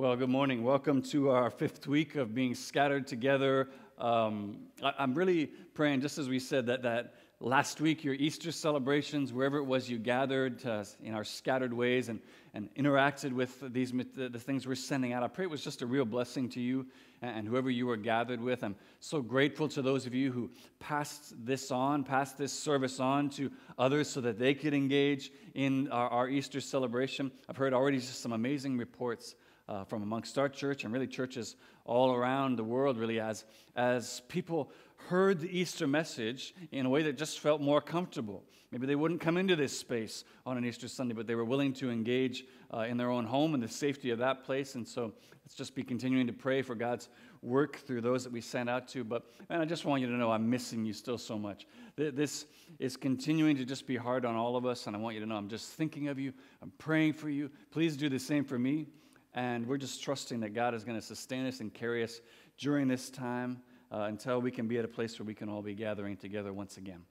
Well, good morning. Welcome to our fifth week of being scattered together. Um, I, am really praying, just as we said, that, that last week, your Easter celebrations, wherever it was you gathered uh, in our scattered ways and, and interacted with these, the, the, things we're sending out, I pray it was just a real blessing to you and, and whoever you were gathered with. I'm so grateful to those of you who passed this on, passed this service on to others so that they could engage in our, our Easter celebration. I've heard already just some amazing reports uh, from amongst our church and really churches all around the world, really, as, as people heard the Easter message in a way that just felt more comfortable. Maybe they wouldn't come into this space on an Easter Sunday, but they were willing to engage uh, in their own home and the safety of that place. And so let's just be continuing to pray for God's work through those that we sent out to. But man, I just want you to know I'm missing you still so much. This is continuing to just be hard on all of us, and I want you to know I'm just thinking of you. I'm praying for you. Please do the same for me. And we're just trusting that God is going to sustain us and carry us during this time uh, until we can be at a place where we can all be gathering together once again.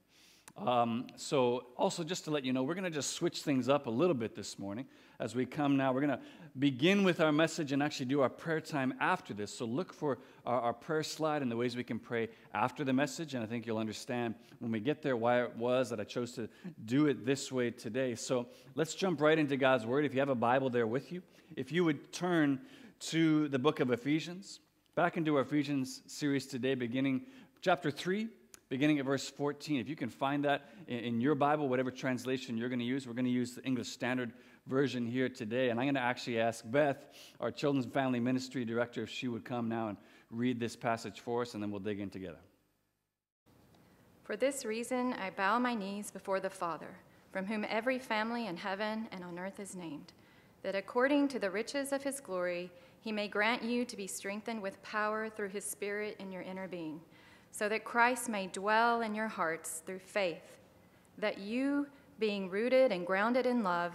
Um, so, also, just to let you know, we're going to just switch things up a little bit this morning as we come now. We're going to begin with our message and actually do our prayer time after this. So, look for our, our, prayer slide and the ways we can pray after the message. And I think you'll understand when we get there why it was that I chose to do it this way today. So, let's jump right into God's Word. If you have a Bible there with you, if you would turn to the book of Ephesians, back into our Ephesians series today, beginning chapter 3, beginning at verse 14. If you can find that in your Bible, whatever translation you're going to use, we're going to use the English Standard Version here today. And I'm going to actually ask Beth, our Children's Family Ministry Director, if she would come now and read this passage for us, and then we'll dig in together. For this reason, I bow my knees before the Father, from whom every family in heaven and on earth is named that according to the riches of his glory, he may grant you to be strengthened with power through his Spirit in your inner being, so that Christ may dwell in your hearts through faith, that you, being rooted and grounded in love,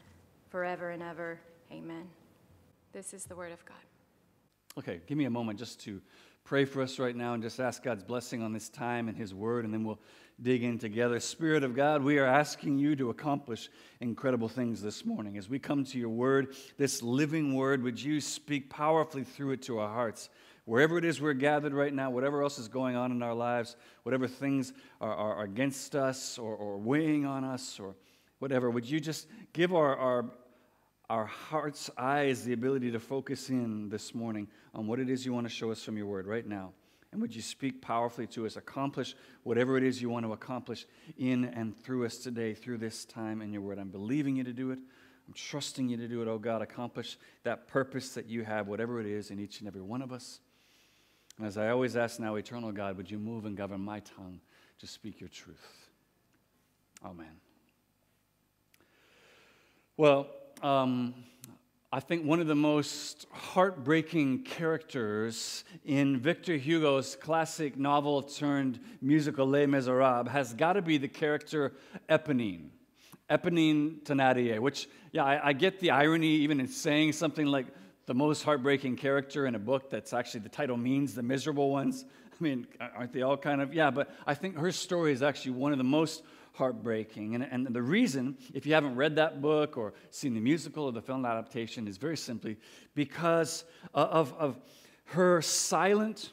forever and ever. Amen. This is the word of God. Okay, give me a moment just to pray for us right now and just ask God's blessing on this time and His Word, and then we'll dig in together. Spirit of God, we are asking you to accomplish incredible things this morning. As we come to your Word, this living Word, would you speak powerfully through it to our hearts? Wherever it is we're gathered right now, whatever else is going on in our lives, whatever things are, are against us or, or weighing on us or whatever, would you just give our, our our heart's eyes the ability to focus in this morning on what it is you want to show us from your word right now. And would you speak powerfully to us, accomplish whatever it is you want to accomplish in and through us today, through this time in your word. I'm believing you to do it. I'm trusting you to do it, oh God. Accomplish that purpose that you have, whatever it is, in each and every one of us. And as I always ask now, eternal God, would you move and govern my tongue to speak your truth? Amen. Well, um, I think one of the most heartbreaking characters in Victor Hugo's classic novel turned musical Les Miserables has got to be the character Eponine. Eponine Thénardier, which, yeah, I, I, get the irony even in saying something like the most heartbreaking character in a book that's actually the title means the miserable ones. I mean, aren't they all kind of, yeah, but I think her story is actually one of the most heartbreaking. And, and the reason, if you haven't read that book or seen the musical or the film adaptation, is very simply because uh, of, of her silent,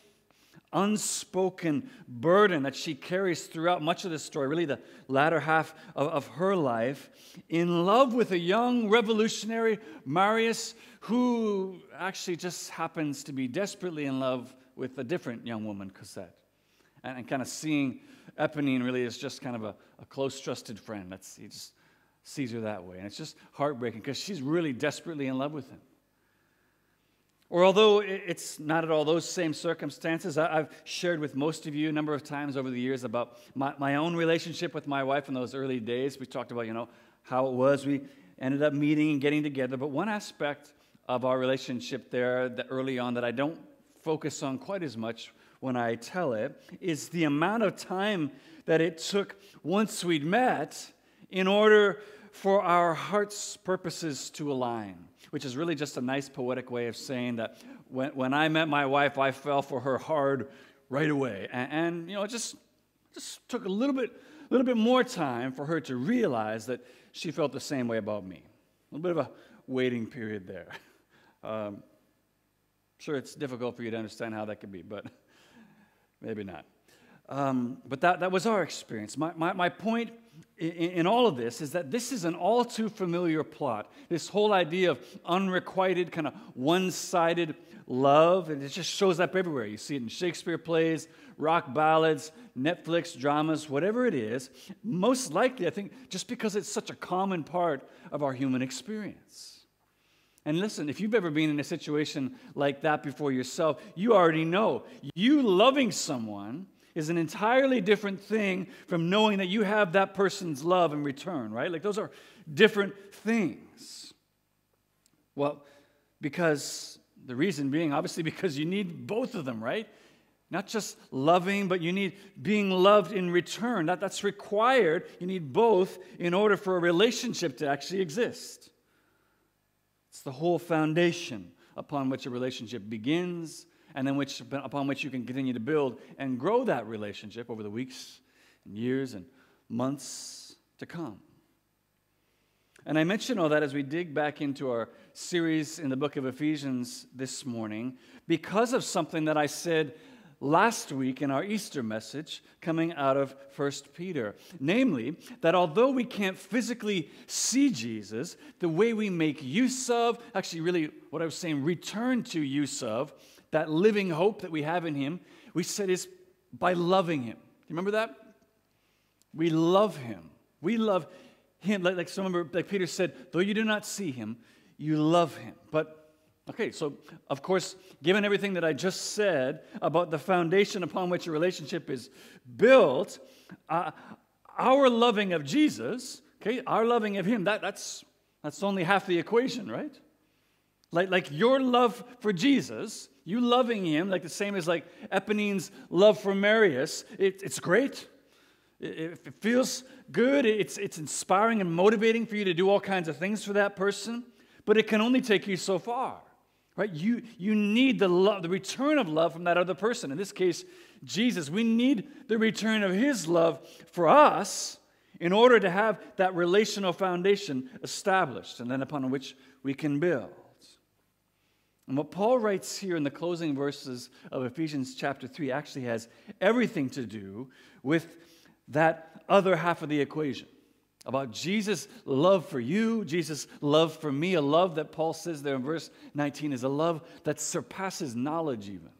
unspoken burden that she carries throughout much of the story, really the latter half of, of, her life, in love with a young revolutionary, Marius, who actually just happens to be desperately in love with a different young woman, Cosette. And, and kind of seeing Eponine really is just kind of a, a close, trusted friend. That's, he just sees her that way. And it's just heartbreaking because she's really desperately in love with him. Or although it's not at all those same circumstances, I've shared with most of you a number of times over the years about my, my own relationship with my wife in those early days. We talked about, you know, how it was. We ended up meeting and getting together. But one aspect of our relationship there that early on that I don't focus on quite as much when I tell it is the amount of time that it took once we'd met in order for our heart's purposes to align, which is really just a nice poetic way of saying that when, when I met my wife, I fell for her hard right away. And, and you know, it just, just took a little bit, a little bit more time for her to realize that she felt the same way about me. A little bit of a waiting period there. Um, sure, it's difficult for you to understand how that could be, but maybe not. Um, but that, that was our experience. My, my, my point in, in, all of this is that this is an all too familiar plot. This whole idea of unrequited, kind of one sided love, and it just shows up everywhere. You see it in Shakespeare plays, rock ballads, Netflix dramas, whatever it is. Most likely, I think, just because it's such a common part of our human experience. And listen, if you've ever been in a situation like that before yourself, you already know you loving someone is an entirely different thing from knowing that you have that person's love in return, right? Like those are different things. Well, because the reason being, obviously, because you need both of them, right? Not just loving, but you need being loved in return. That, that's required. You need both in order for a relationship to actually exist. It's the whole foundation upon which a relationship begins and then which, upon which you can continue to build and grow that relationship over the weeks and years and months to come. And I mention all that as we dig back into our series in the book of Ephesians this morning because of something that I said last week in our Easter message coming out of 1 Peter. Namely, that although we can't physically see Jesus, the way we make use of, actually, really what I was saying, return to use of, that living hope that we have in Him, we said is by loving Him. You remember that? We love Him. We love Him. Like, like, remember, like Peter said, though you do not see Him, you love Him. But Okay, so of course, given everything that I just said about the foundation upon which a relationship is built, uh, our loving of Jesus, okay, our loving of Him, that, that's, that's only half the equation, right? Like, like your love for Jesus, you loving Him, like the same as like Eponine's love for Marius, it, it's great. It, it feels good. It's, it's inspiring and motivating for you to do all kinds of things for that person, but it can only take you so far. Right? You, you need the, love, the return of love from that other person. In this case, Jesus. We need the return of his love for us in order to have that relational foundation established and then upon which we can build. And what Paul writes here in the closing verses of Ephesians chapter 3 actually has everything to do with that other half of the equation about Jesus' love for you, Jesus' love for me, a love that Paul says there in verse 19 is a love that surpasses knowledge, even.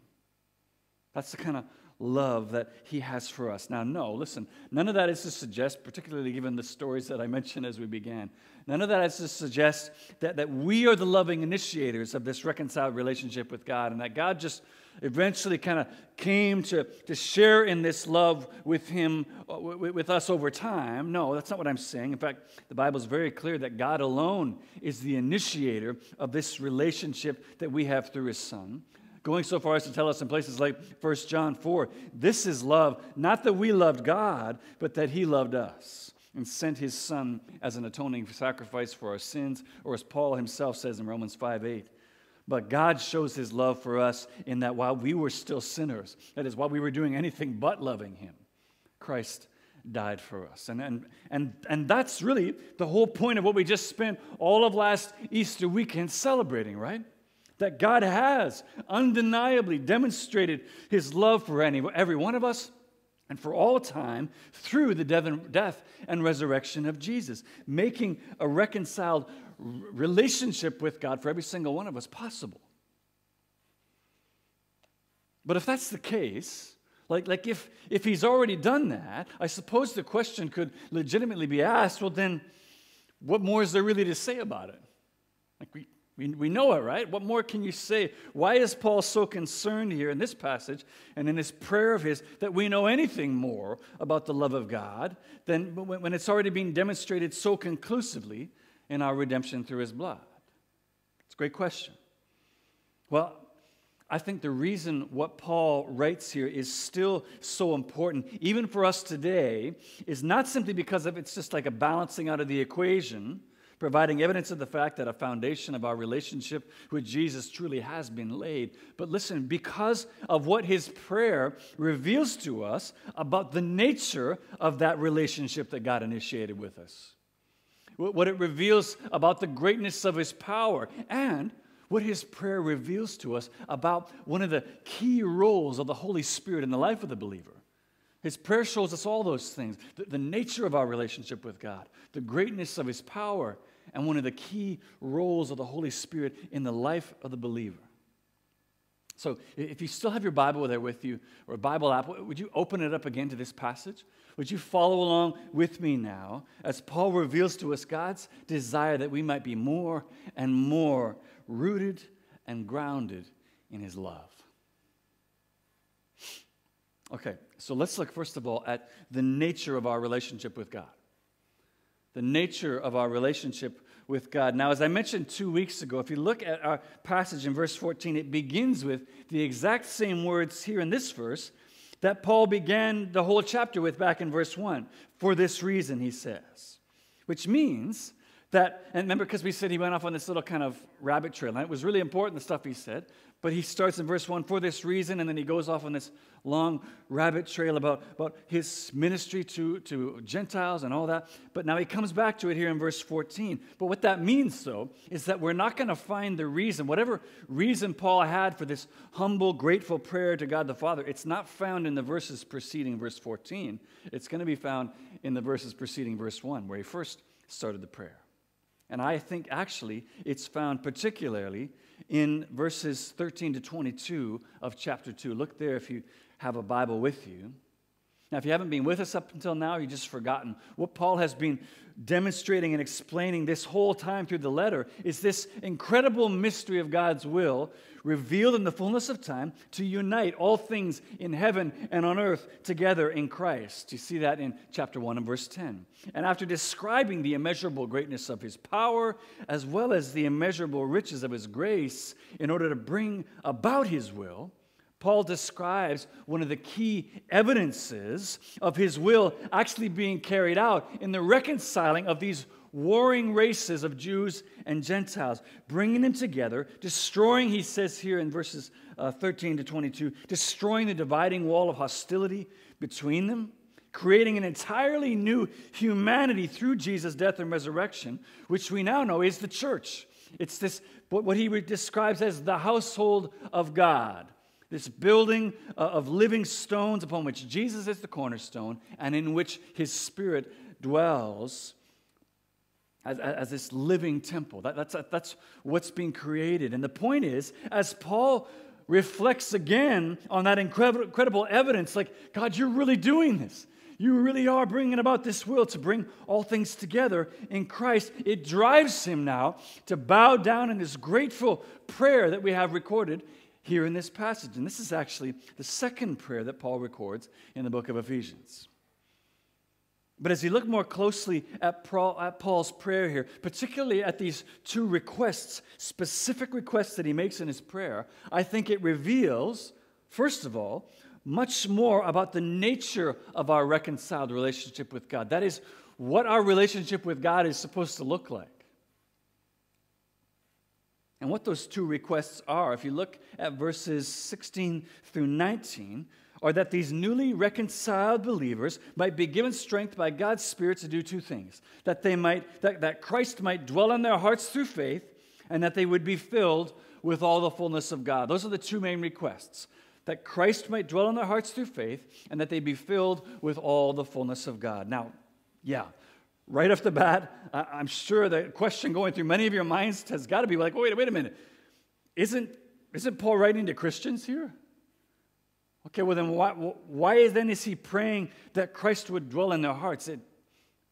That's the kind of love that he has for us. Now, no, listen, none of that is to suggest, particularly given the stories that I mentioned as we began, none of that is to suggest that, that we are the loving initiators of this reconciled relationship with God and that God just eventually kind of came to, to share in this love with him, uh, with us over time. No, that's not what I'm saying. In fact, the Bible is very clear that God alone is the initiator of this relationship that we have through his Son. Going so far as to tell us in places like 1 John 4, this is love, not that we loved God, but that he loved us and sent his Son as an atoning sacrifice for our sins, or as Paul himself says in Romans 5 8 but God shows his love for us in that while we were still sinners, that is, while we were doing anything but loving him, Christ died for us. And, and, and, and that's really the whole point of what we just spent all of last Easter weekend celebrating, right? That God has undeniably demonstrated his love for any, every one of us and for all time through the death and resurrection of Jesus, making a reconciled relationship with God for every single one of us possible. But if that's the case, like, like if, if he's already done that, I suppose the question could legitimately be asked well, then what more is there really to say about it? Like, we, we, we know it, right? What more can you say? Why is Paul so concerned here in this passage and in this prayer of his that we know anything more about the love of God than when, it's already being demonstrated so conclusively in our redemption through his blood. It's a great question. Well, I think the reason what Paul writes here is still so important, even for us today, is not simply because of it's just like a balancing out of the equation, providing evidence of the fact that a foundation of our relationship with Jesus truly has been laid. But listen, because of what his prayer reveals to us about the nature of that relationship that God initiated with us, what it reveals about the greatness of his power, and what his prayer reveals to us about one of the key roles of the Holy Spirit in the life of the believer. His prayer shows us all those things the, the, nature of our relationship with God, the greatness of his power, and one of the key roles of the Holy Spirit in the life of the believer. So, if you still have your Bible there with you or a Bible app, would you open it up again to this passage? Would you follow along with me now as Paul reveals to us God's desire that we might be more and more rooted and grounded in his love. Okay, so let's look first of all at the nature of our relationship with God. The nature of our relationship with God. Now, as I mentioned two weeks ago, if you look at our passage in verse 14, it begins with the exact same words here in this verse that Paul began the whole chapter with back in verse 1. For this reason, he says, which means that, and remember, because we said he went off on this little kind of rabbit trail, and it was really important, the stuff he said, but he starts in verse 1 for this reason, and then he goes off on this long rabbit trail about, about his ministry to, to Gentiles and all that. But now he comes back to it here in verse 14. But what that means, though, is that we're not going to find the reason, whatever reason Paul had for this humble, grateful prayer to God the Father, it's not found in the verses preceding verse 14. It's going to be found in the verses preceding verse 1, where he first started the prayer. And I think actually it's found particularly in verses 13 to 22 of chapter 2. Look there if you have a Bible with you. Now, if you haven't been with us up until now, you've just forgotten. What Paul has been demonstrating and explaining this whole time through the letter is this incredible mystery of God's will revealed in the fullness of time to unite all things in heaven and on earth together in Christ. You see that in chapter 1 and verse 10. And after describing the immeasurable greatness of his power, as well as the immeasurable riches of his grace, in order to bring about his will, Paul describes one of the key evidences of his will actually being carried out in the reconciling of these warring races of Jews and Gentiles, bringing them together, destroying, he says here in verses uh, 13 to 22, destroying the dividing wall of hostility between them, creating an entirely new humanity through Jesus' death and resurrection, which we now know is the church. It's this, what he describes as the household of God this building uh, of living stones upon which Jesus is the cornerstone and in which his spirit dwells as, as this living temple. That, that's, that's what's being created. And the point is, as Paul reflects again on that incredible, incredible evidence, like, God, you're really doing this. You really are bringing about this will to bring all things together in Christ. It drives him now to bow down in this grateful prayer that we have recorded here in this passage. And this is actually the second prayer that Paul records in the book of Ephesians. But as you look more closely at, Paul's prayer here, particularly at these two requests, specific requests that he makes in his prayer, I think it reveals, first of all, much more about the nature of our reconciled relationship with God. That is, what our relationship with God is supposed to look like. And what those two requests are, if you look at verses 16 through 19, are that these newly reconciled believers might be given strength by God's Spirit to do two things that they might that, that Christ might dwell in their hearts through faith, and that they would be filled with all the fullness of God. Those are the two main requests. That Christ might dwell in their hearts through faith, and that they be filled with all the fullness of God. Now, yeah, right off the bat, I'm sure the question going through many of your minds has got to be like, wait, wait a minute. Isn't, isn't Paul writing to Christians here? Okay, well, then why, why then is he praying that Christ would dwell in their hearts? It,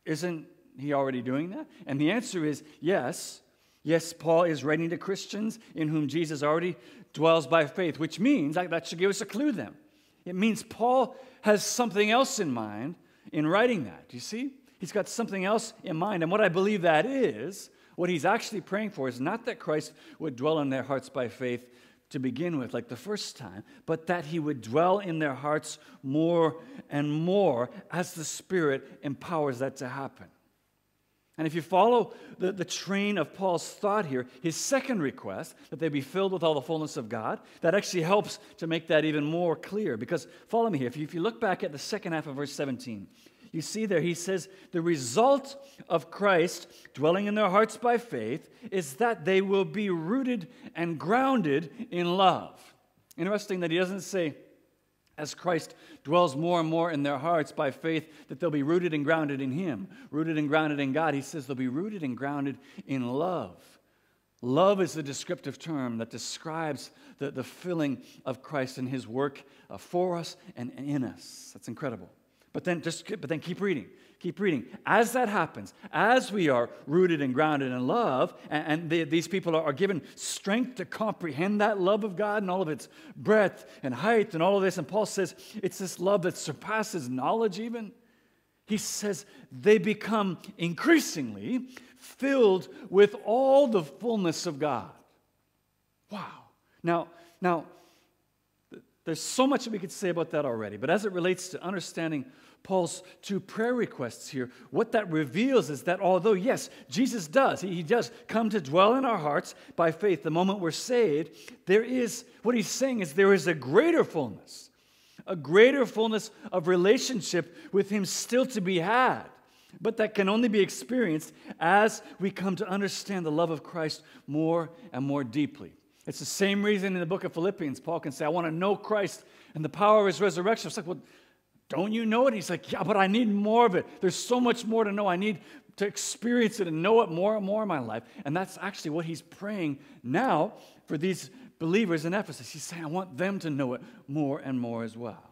isn't he already doing that? And the answer is yes. Yes, Paul is writing to Christians in whom Jesus already dwells by faith, which means that, that should give us a clue then. It means Paul has something else in mind in writing that. Do you see? He's got something else in mind. And what I believe that is, What he's actually praying for is not that Christ would dwell in their hearts by faith to begin with, like the first time, but that he would dwell in their hearts more and more as the Spirit empowers that to happen. And if you follow the, the train of Paul's thought here, his second request, that they be filled with all the fullness of God, that actually helps to make that even more clear. Because follow me here. If you, if you look back at the second half of verse 17, you see there, he says, the result of Christ dwelling in their hearts by faith is that they will be rooted and grounded in love. Interesting that he doesn't say, as Christ dwells more and more in their hearts by faith, that they'll be rooted and grounded in Him, rooted and grounded in God. He says they'll be rooted and grounded in love. Love is the descriptive term that describes the, the filling of Christ and His work uh, for us and, and in us. That's incredible. But then just but then keep reading. Keep reading. As that happens, as we are rooted and grounded in love, and, and they, these people are, are given strength to comprehend that love of God and all of its breadth and height and all of this, and Paul says it's this love that surpasses knowledge, even. He says they become increasingly filled with all the fullness of God. Wow. Now, now, there's so much that we could say about that already, but as it relates to understanding Paul's two prayer requests here, what that reveals is that although, yes, Jesus does, he, does come to dwell in our hearts by faith the moment we're saved, there is, what he's saying is there is a greater fullness, a greater fullness of relationship with him still to be had, but that can only be experienced as we come to understand the love of Christ more and more deeply. It's the same reason in the book of Philippians, Paul can say, I want to know Christ and the power of his resurrection. It's like, well, don't you know it? He's like, Yeah, but I need more of it. There's so much more to know. I need to experience it and know it more and more in my life. And that's actually what he's praying now for these believers in Ephesus. He's saying, I want them to know it more and more as well.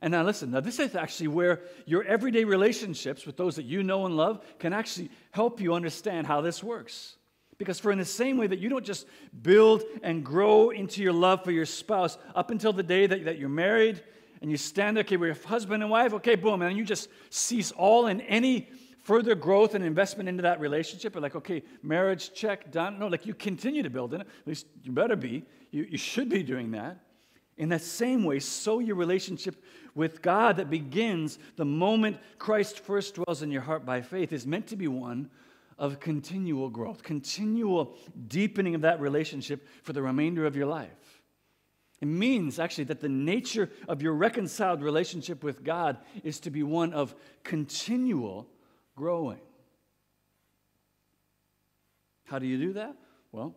And now, listen, now this is actually where your everyday relationships with those that you know and love can actually help you understand how this works. Because, for in the same way that you don't just build and grow into your love for your spouse up until the day that, that you're married and you stand there, okay, we're husband and wife, okay, boom, and you just cease all and any further growth and investment into that relationship. Or like, okay, marriage, check, done. No, like you continue to build in it. At least you better be. You, you should be doing that. In that same way, so your relationship with God that begins the moment Christ first dwells in your heart by faith is meant to be one of continual growth, continual deepening of that relationship for the remainder of your life. It means actually that the nature of your reconciled relationship with God is to be one of continual growing. How do you do that? Well,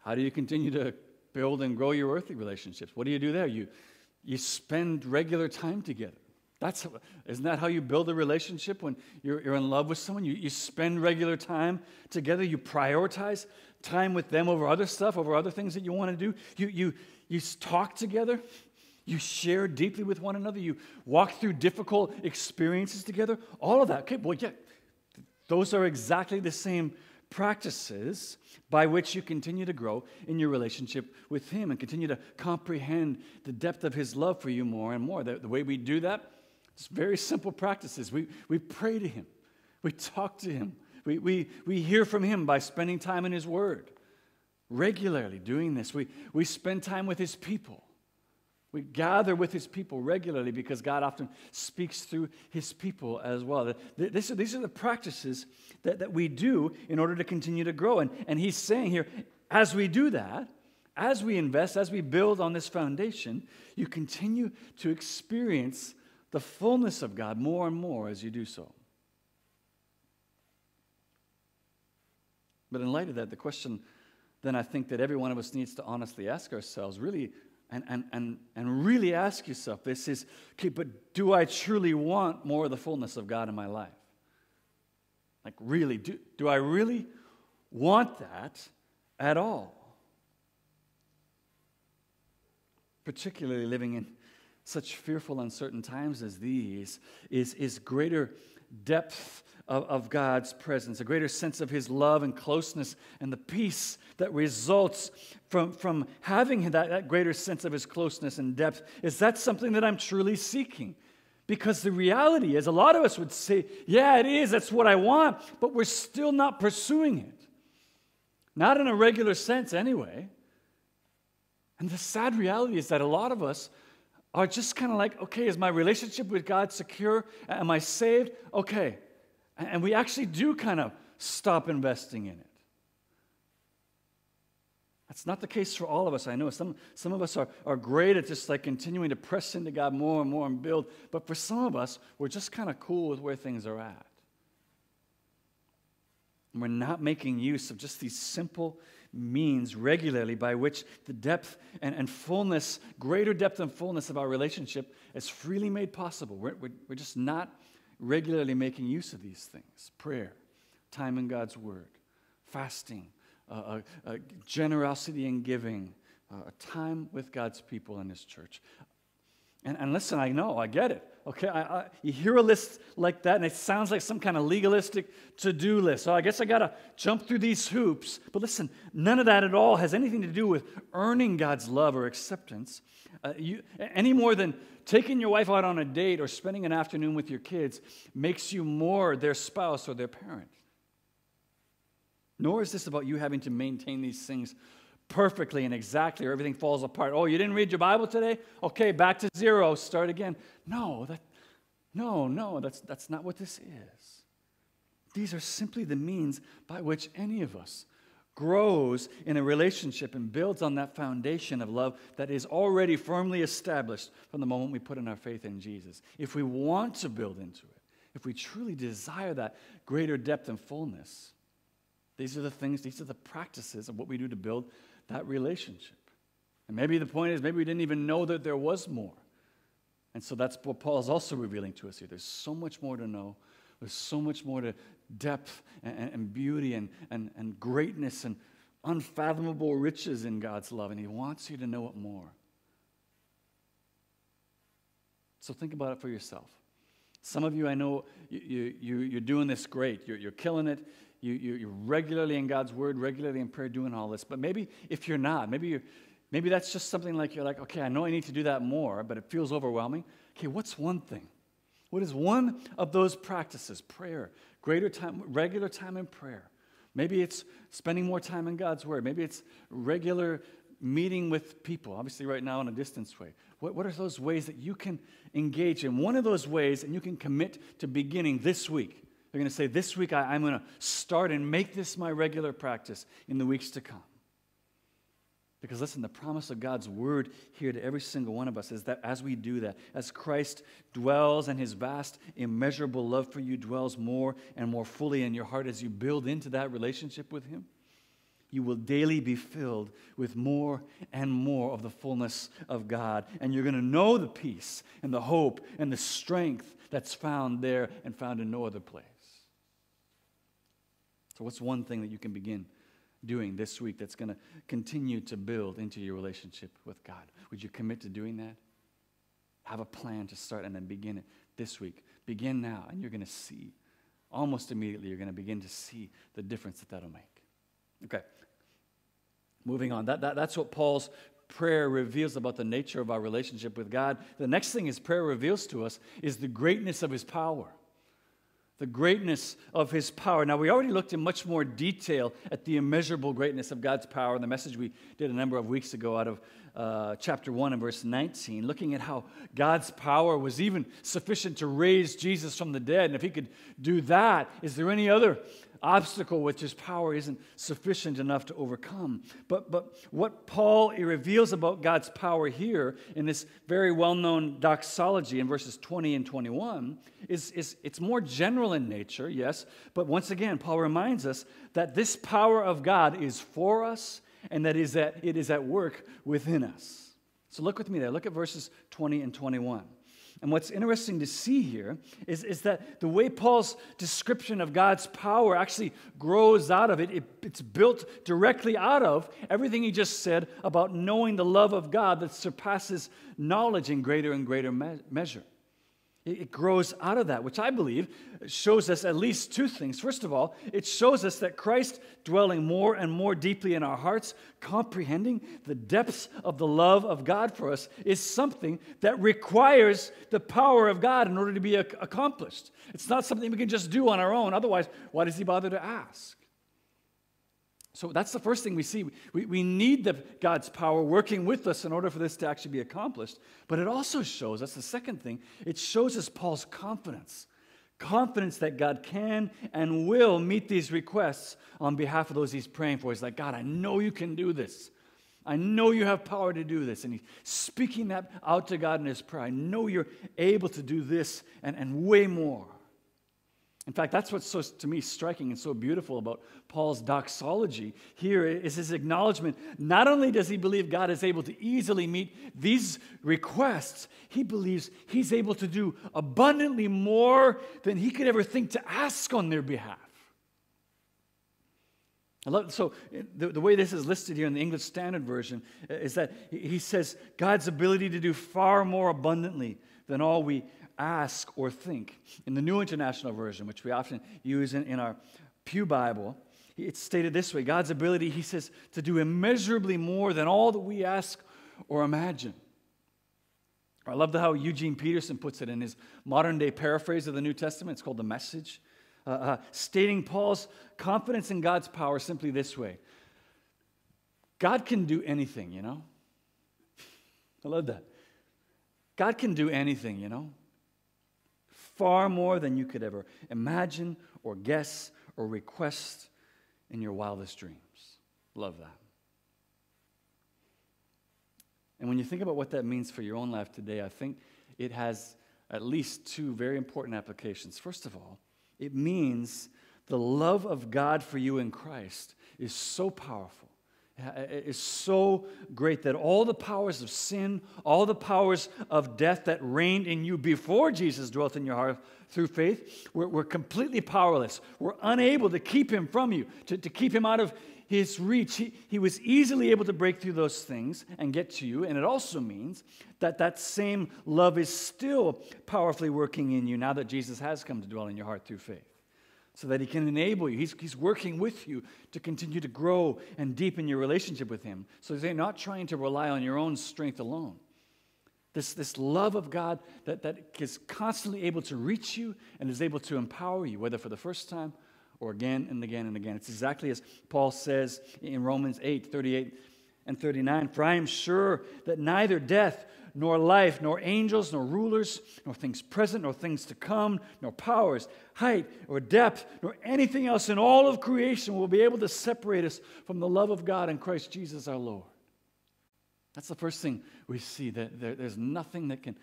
how do you continue to build and grow your earthly relationships? What do you do there? You, you spend regular time together. That's, isn't that how you build a relationship when you're, you're in love with someone? You, you spend regular time together. You prioritize time with them over other stuff, over other things that you want to do. You, you, you talk together. You share deeply with one another. You walk through difficult experiences together. All of that. Okay, well, yeah, those are exactly the same practices by which you continue to grow in your relationship with Him and continue to comprehend the depth of His love for you more and more. The, the way we do that it's very simple practices. We, we pray to Him, we talk to Him, we, we, we hear from Him by spending time in His Word. Regularly doing this, we, we spend time with His people. We gather with His people regularly because God often speaks through His people as well. This, these are the practices that, that we do in order to continue to grow. And, and He's saying here, as we do that, as we invest, as we build on this foundation, you continue to experience the fullness of God more and more as you do so. But in light of that, the question then I think that every one of us needs to honestly ask ourselves, really, and, and, and, and really ask yourself this is, okay, but do I truly want more of the fullness of God in my life? Like, really, do, do I really want that at all? Particularly living in such fearful, uncertain times as these is, is greater depth of, of God's presence, a greater sense of His love and closeness, and the peace that results from, from having that, that greater sense of His closeness and depth. Is that something that I'm truly seeking? Because the reality is, a lot of us would say, Yeah, it is, that's what I want, but we're still not pursuing it. Not in a regular sense, anyway. And the sad reality is that a lot of us are just kind of like, okay, is my relationship with God secure? Am I saved? Okay. And we actually do kind of stop investing in it. That's not the case for all of us. I know some, some of us are, are great at just like continuing to press into God more and more and build. But for some of us, we're just kind of cool with where things are at. And we're not making use of just these simple means regularly by which the depth and, and fullness, greater depth and fullness of our relationship is freely made possible. We're, we're, we're just not regularly making use of these things prayer, time in God's Word, fasting uh, uh, generosity and giving, uh, time with God's people in His church. And, and listen, I know, I get it. Okay, I, I, you hear a list like that, and it sounds like some kind of legalistic to do list. So I guess I got to jump through these hoops. But listen, none of that at all has anything to do with earning God's love or acceptance. Uh, you, any more than taking your wife out on a date or spending an afternoon with your kids makes you more their spouse or their parent. Nor is this about you having to maintain these things perfectly and exactly or everything falls apart. Oh, you didn't read your Bible today? Okay, back to zero, start again. No, that, no, no, that's, that's not what this is. These are simply the means by which any of us grows in a relationship and builds on that foundation of love that is already firmly established from the moment we put in our faith in Jesus. If we want to build into it, if we truly desire that greater depth and fullness, these are the things, these are the practices of what we do to build that relationship. And maybe the point is, maybe we didn't even know that there was more. And so that's what Paul is also revealing to us here. There's so much more to know. There's so much more to depth and, and beauty and, and, and greatness and unfathomable riches in God's love. And he wants you to know it more. So think about it for yourself. Some of you, I know you, you, you're doing this great. You're, you're killing it you, you, you're regularly in God's Word, regularly in prayer, doing all this. But maybe if you're not, maybe, you maybe that's just something like you're like, okay, I know I need to do that more, but it feels overwhelming. Okay, what's one thing? What is one of those practices? Prayer, greater time, regular time in prayer. Maybe it's spending more time in God's Word. Maybe it's regular meeting with people, obviously, right now in a distance way. What, what are those ways that you can engage in? One of those ways, and you can commit to beginning this week they're going to say, This week I, am going to start and make this my regular practice in the weeks to come. Because listen, the promise of God's word here to every single one of us is that as we do that, as Christ dwells and his vast, immeasurable love for you dwells more and more fully in your heart as you build into that relationship with him, you will daily be filled with more and more of the fullness of God. And you're going to know the peace and the hope and the strength that's found there and found in no other place. So, what's one thing that you can begin doing this week that's going to continue to build into your relationship with God? Would you commit to doing that? Have a plan to start and then begin it this week. Begin now, and you're going to see, almost immediately, you're going to begin to see the difference that that'll make. Okay. Moving on. That, that, that's what Paul's prayer reveals about the nature of our relationship with God. The next thing his prayer reveals to us is the greatness of his power the greatness of his power. Now, we already looked in much more detail at the immeasurable greatness of God's power in the message we did a number of weeks ago out of uh, chapter 1 and verse 19, looking at how God's power was even sufficient to raise Jesus from the dead. And if he could do that, is there any other obstacle which his power isn't sufficient enough to overcome. But, but what Paul reveals about God's power here in this very well known doxology in verses 20 and 21 is, is it's more general in nature, yes, but once again, Paul reminds us that this power of God is for us and that is that it is at work within us. So look with me there. Look at verses 20 and 21. And what's interesting to see here is, is that the way Paul's description of God's power actually grows out of it, it, it's built directly out of everything he just said about knowing the love of God that surpasses knowledge in greater and greater me- measure. It grows out of that, which I believe shows us at least two things. First of all, it shows us that Christ dwelling more and more deeply in our hearts, comprehending the depths of the love of God for us, is something that requires the power of God in order to be accomplished. It's not something we can just do on our own. Otherwise, why does He bother to ask? So that's the first thing we see. We, we need the, God's power working with us in order for this to actually be accomplished. But it also shows us the second thing it shows us Paul's confidence confidence that God can and will meet these requests on behalf of those he's praying for. He's like, God, I know you can do this. I know you have power to do this. And he's speaking that out to God in his prayer. I know you're able to do this and, and way more. In fact, that's what's so, to me, striking and so beautiful about Paul's doxology here is his acknowledgement. Not only does he believe God is able to easily meet these requests, he believes he's able to do abundantly more than he could ever think to ask on their behalf. Love, so, the, the way this is listed here in the English Standard Version uh, is that he says God's ability to do far more abundantly than all we ask or think. In the New International Version, which we often use in, in our Pew Bible, it's stated this way God's ability, he says, to do immeasurably more than all that we ask or imagine. I love how Eugene Peterson puts it in his modern day paraphrase of the New Testament. It's called The Message, uh, uh, stating Paul's confidence in God's power simply this way God can do anything, you know? I love that. God can do anything, you know? Far more than you could ever imagine or guess or request in your wildest dreams. Love that. And when you think about what that means for your own life today, I think it has at least two very important applications. First of all, it means the love of God for you in Christ is so powerful is so great that all the powers of sin, all the powers of death that reigned in you before Jesus dwelt in your heart through faith, were, were completely powerless. We're unable to keep him from you, to, to keep him out of his reach. He, he was easily able to break through those things and get to you. And it also means that that same love is still powerfully working in you now that Jesus has come to dwell in your heart through faith so that He can enable you. He's, he's working with you to continue to grow and deepen your relationship with Him. So they're not trying to rely on your own strength alone. This, this love of God that, that is constantly able to reach you and is able to empower you, whether for the first time or again and again and again. It's exactly as Paul says in Romans 8 38 and 39 For I am sure that neither death nor life, nor angels, nor rulers, nor things present, nor things to come, nor powers, height, or depth, nor anything else in all of creation will be able to separate us from the love of God in Christ Jesus our Lord. That's the first thing we see that there, there's nothing that can.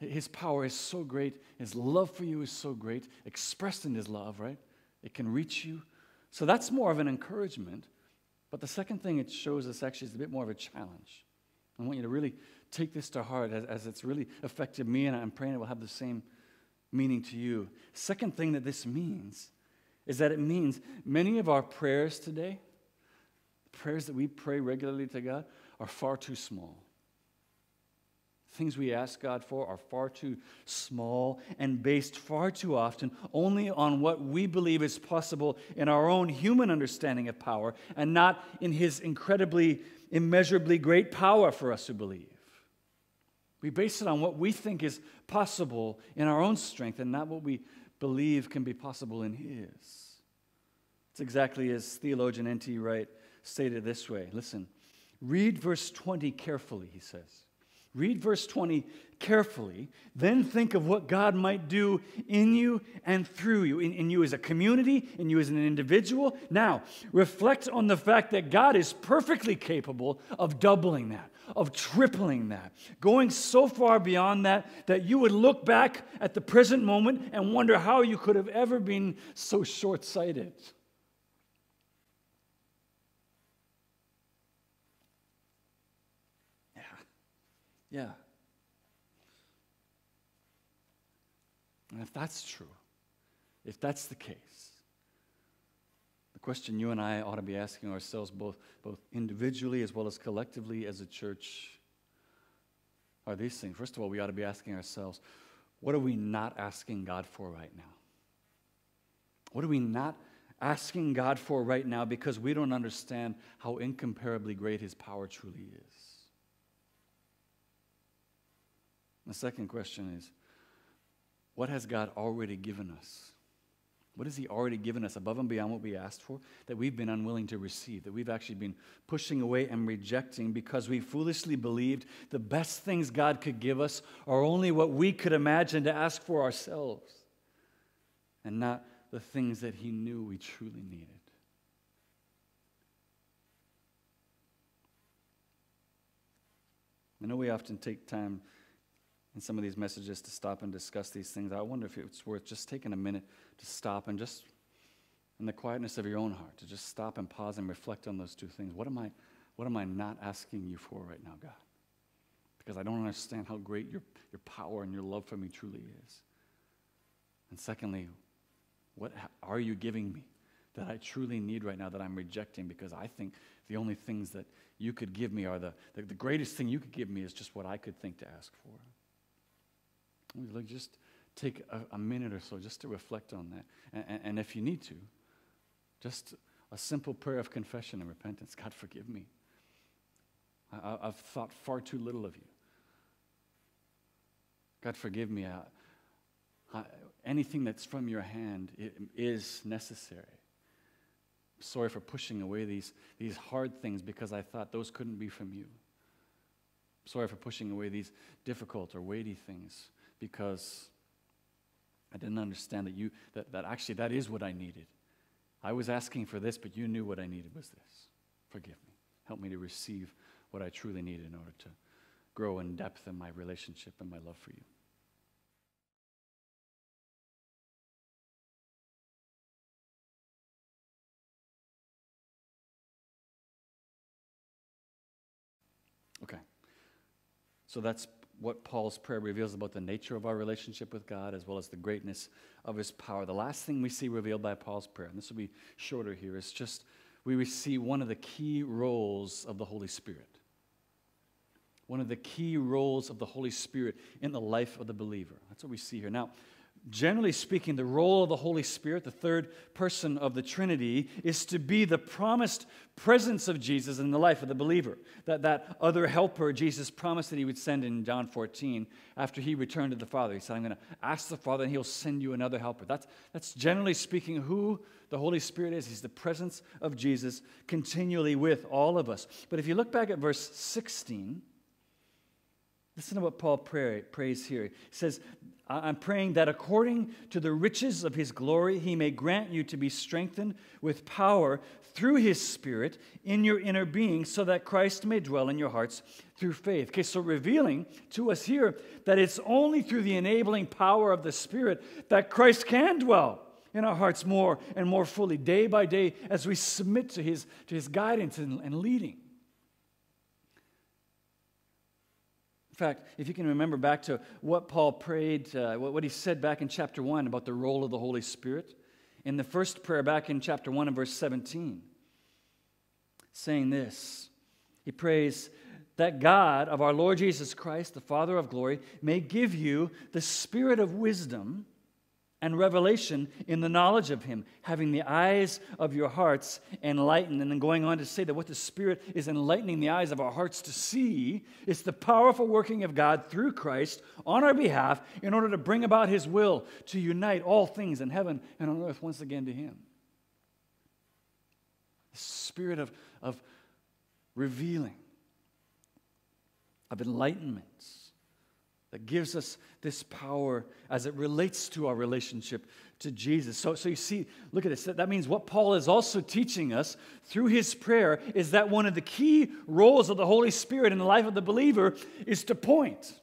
His power is so great. His love for you is so great, expressed in His love, right? It can reach you. So that's more of an encouragement. But the second thing it shows us actually is a bit more of a challenge. I want you to really take this to heart as, as it's really affected me, and I'm praying it will have the same meaning to you. Second thing that this means is that it means many of our prayers today, prayers that we pray regularly to God, are far too small. Things we ask God for are far too small and based far too often only on what we believe is possible in our own human understanding of power and not in His incredibly, immeasurably great power for us who believe. We base it on what we think is possible in our own strength and not what we believe can be possible in His. It's exactly as theologian N.T. Wright stated this way. Listen, read verse 20 carefully, he says. Read verse 20 carefully, then think of what God might do in you and through you, in, in, you as a community, in you as an individual. Now, reflect on the fact that God is perfectly capable of doubling that, of tripling that, going so far beyond that that you would look back at the present moment and wonder how you could have ever been so short sighted. Yeah. And if that's true, if that's the case, the question you and I ought to be asking ourselves, both, both individually as well as collectively as a church, are these things. First of all, we ought to be asking ourselves, what are we not asking God for right now? What are we not asking God for right now because we don't understand how incomparably great His power truly is? The second question is what has God already given us? What has He already given us above and beyond what we asked for that we've been unwilling to receive, that we've actually been pushing away and rejecting because we foolishly believed the best things God could give us are only what we could imagine to ask for ourselves and not the things that He knew we truly needed? I know we often take time in some of these messages to stop and discuss these things. I wonder if it's worth just taking a minute to stop and just, in the quietness of your own heart, to just stop and pause and reflect on those two things. What am I, what am I not asking you for right now, God? Because I don't understand how great your, your power and your love for me truly is. And secondly, what are you giving me that I truly need right now that I'm rejecting because I think the only things that you could give me are the, the, the greatest thing you could give me is just what I could think to ask for. Look, just take a, a, minute or so just to reflect on that. And, and, if you need to, just a simple prayer of confession and repentance God, forgive me. I, have thought far too little of you. God, forgive me. I, I, anything that's from your hand is necessary. Sorry for pushing away these, these hard things because I thought those couldn't be from you. Sorry for pushing away these difficult or weighty things because I didn't understand that you that, that actually that is what I needed. I was asking for this, but you knew what I needed was this. Forgive me. Help me to receive what I truly need in order to grow in depth in my relationship and my love for you. Okay. So that's what Paul's prayer reveals about the nature of our relationship with God as well as the greatness of his power. The last thing we see revealed by Paul's prayer, and this will be shorter here, is just we see one of the key roles of the Holy Spirit. One of the key roles of the Holy Spirit in the life of the believer. That's what we see here. Now, generally speaking, the role of the Holy Spirit, the third person of the Trinity, is to be the promised presence of Jesus in the life of the believer. That, that other helper Jesus promised that he would send in John 14 after he returned to the Father. He said, I'm going to ask the Father and he'll send you another helper. That's, that's generally speaking who the Holy Spirit is. He's the presence of Jesus continually with all of us. But if you look back at verse 16, Listen to what Paul pray, prays here. He says, I'm praying that according to the riches of his glory, he may grant you to be strengthened with power through his Spirit in your inner being, so that Christ may dwell in your hearts through faith. Okay, so revealing to us here that it's only through the enabling power of the Spirit that Christ can dwell in our hearts more and more fully, day by day, as we submit to his, to his guidance and, and leading. In fact, if you can remember back to what Paul prayed, uh, what he said back in chapter 1 about the role of the Holy Spirit, in the first prayer back in chapter 1 and verse 17, saying this He prays, that God of our Lord Jesus Christ, the Father of glory, may give you the spirit of wisdom and revelation in the knowledge of him, having the eyes of your hearts enlightened. And then going on to say that what the Spirit is enlightening the eyes of our hearts to see is the powerful working of God through Christ on our behalf in order to bring about his will to unite all things in heaven and on earth once again to him. The spirit of, of revealing, of enlightenment that gives us this power as it relates to our relationship to Jesus. So, so you see, look at this. That means what Paul is also teaching us through his prayer is that one of the key roles of the Holy Spirit in the life of the believer is to point.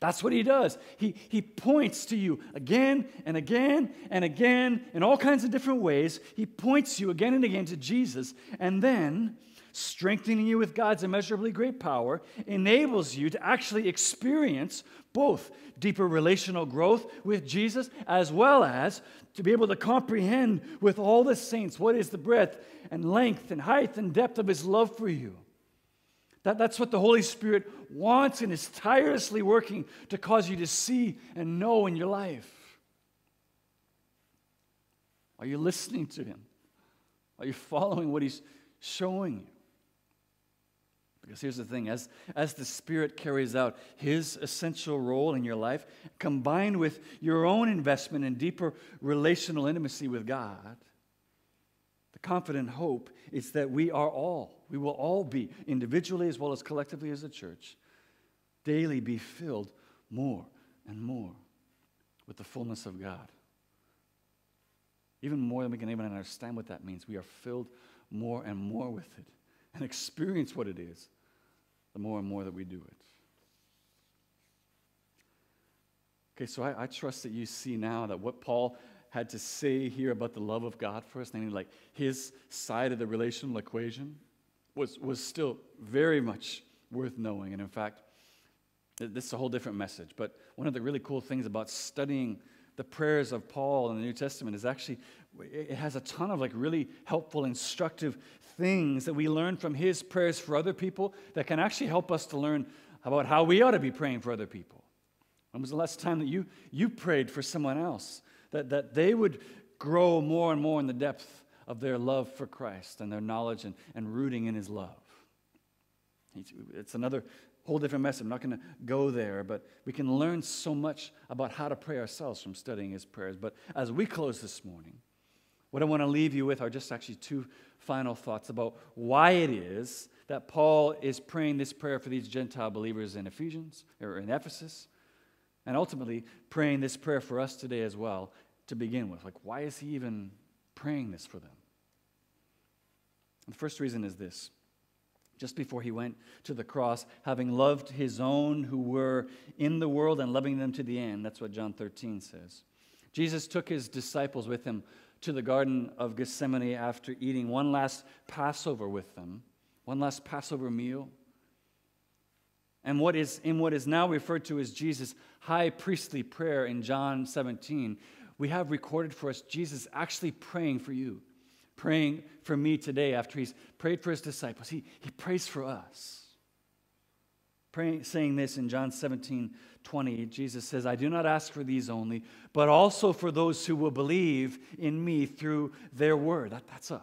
That's what he does. He, he points to you again and again and again in all kinds of different ways. He points you again and again to Jesus. And then strengthening you with God's immeasurably great power, enables you to actually experience both deeper relational growth with Jesus as well as to be able to comprehend with all the saints what is the breadth and length and height and depth of his love for you. That, that's what the Holy Spirit wants and is tirelessly working to cause you to see and know in your life. Are you listening to Him? Are you following what He's showing you? Because here's the thing as, as the Spirit carries out His essential role in your life, combined with your own investment in deeper relational intimacy with God, the confident hope is that we are all, we will all be, individually as well as collectively as a church, daily be filled more and more with the fullness of God. Even more than we can even understand what that means. We are filled more and more with it and experience what it is the more and more that we do it. Okay, so I, I, trust that you see now that what Paul had to say here about the love of God for us, namely like his side of the relational equation, was, was still very much worth knowing. And in fact, this is a whole different message. But one of the really cool things about studying the prayers of Paul in the New Testament is actually, it has a ton of like really helpful, instructive things that we learn from his prayers for other people that can actually help us to learn about how we ought to be praying for other people. When was the last time that you, you prayed for someone else? That, that they would grow more and more in the depth of their love for Christ and their knowledge and, and rooting in his love. It's another whole different message. I'm not going to go there, but we can learn so much about how to pray ourselves from studying his prayers. But as we close this morning, what I want to leave you with are just actually two final thoughts about why it is that Paul is praying this prayer for these Gentile believers in Ephesians or in Ephesus, and ultimately praying this prayer for us today as well to begin with. Like, why is he even praying this for them? The first reason is this just before he went to the cross, having loved his own who were in the world and loving them to the end. That's what John 13 says. Jesus took his disciples with him to the Garden of Gethsemane after eating one last Passover with them, one last Passover meal. And what is in what is now referred to as Jesus' high priestly prayer in John 17, we have recorded for us Jesus actually praying for you praying for me today after he's prayed for his disciples. He, he prays for us. Praying, saying this in John 17, 20, Jesus says, I do not ask for these only, but also for those who will believe in me through their word. That, that's us.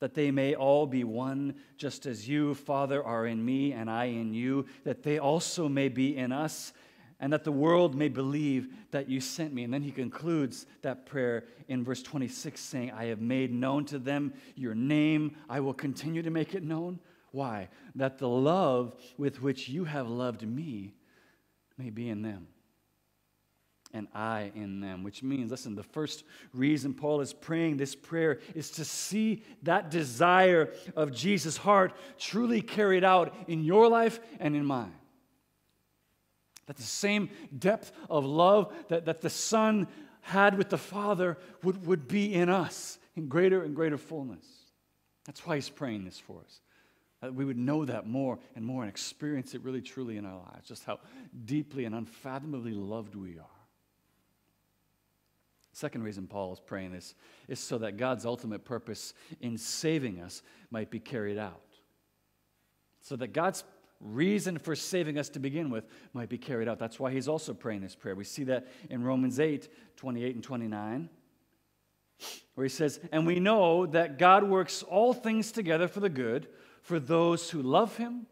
That they may all be one, just as you, Father, are in me and I in you, that they also may be in us and that the world may believe that you sent me. And then he concludes that prayer in verse 26 saying, I have made known to them your name. I will continue to make it known. Why? That the love with which you have loved me may be in them and I in them, which means, listen, the first reason Paul is praying this prayer is to see that desire of Jesus' heart truly carried out in your life and in mine. That the same depth of love that, that the Son had with the Father would, would be in us in greater and greater fullness. That's why he's praying this for us. That we would know that more and more and experience it really truly in our lives, just how deeply and unfathomably loved we are. Second reason Paul is praying this is so that God's ultimate purpose in saving us might be carried out. So that God's reason for saving us to begin with might be carried out. That's why he's also praying this prayer. We see that in Romans 8 28 and 29, where he says, And we know that God works all things together for the good for those who love him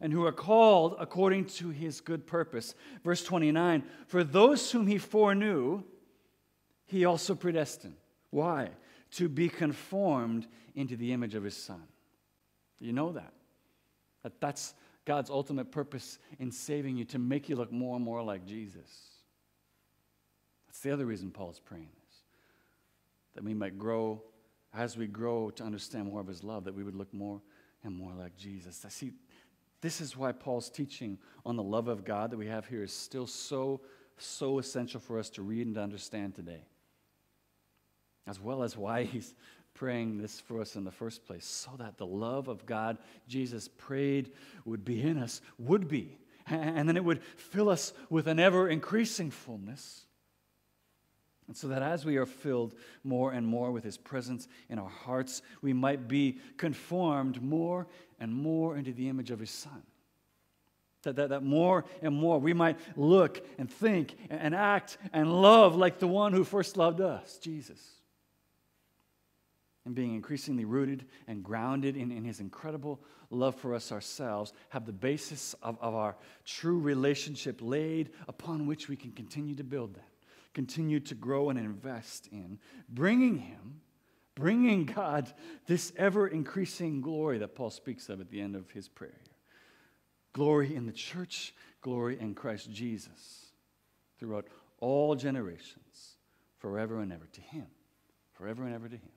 and who are called according to his good purpose. Verse 29 For those whom he foreknew, he also predestined. Why? To be conformed into the image of his son. You know that. That that's God's ultimate purpose in saving you to make you look more and more like Jesus. That's the other reason Paul's praying this. That we might grow, as we grow to understand more of his love, that we would look more and more like Jesus. I see, this is why Paul's teaching on the love of God that we have here is still so, so essential for us to read and to understand today. As well as why he's praying this for us in the first place, so that the love of God Jesus prayed would be in us, would be. And then it would fill us with an ever increasing fullness. And so that as we are filled more and more with His presence in our hearts, we might be conformed more and more into the image of His Son. That, that, that more and more we might look and think and act and love like the one who first loved us, Jesus. And being increasingly rooted and grounded in, in his incredible love for us ourselves, have the basis of, of our true relationship laid upon which we can continue to build that continue to grow and invest in, bringing Him, bringing God this ever increasing glory that Paul speaks of at the end of his prayer. Glory in the church, glory in Christ Jesus throughout all generations, forever and ever to Him, forever and ever to Him.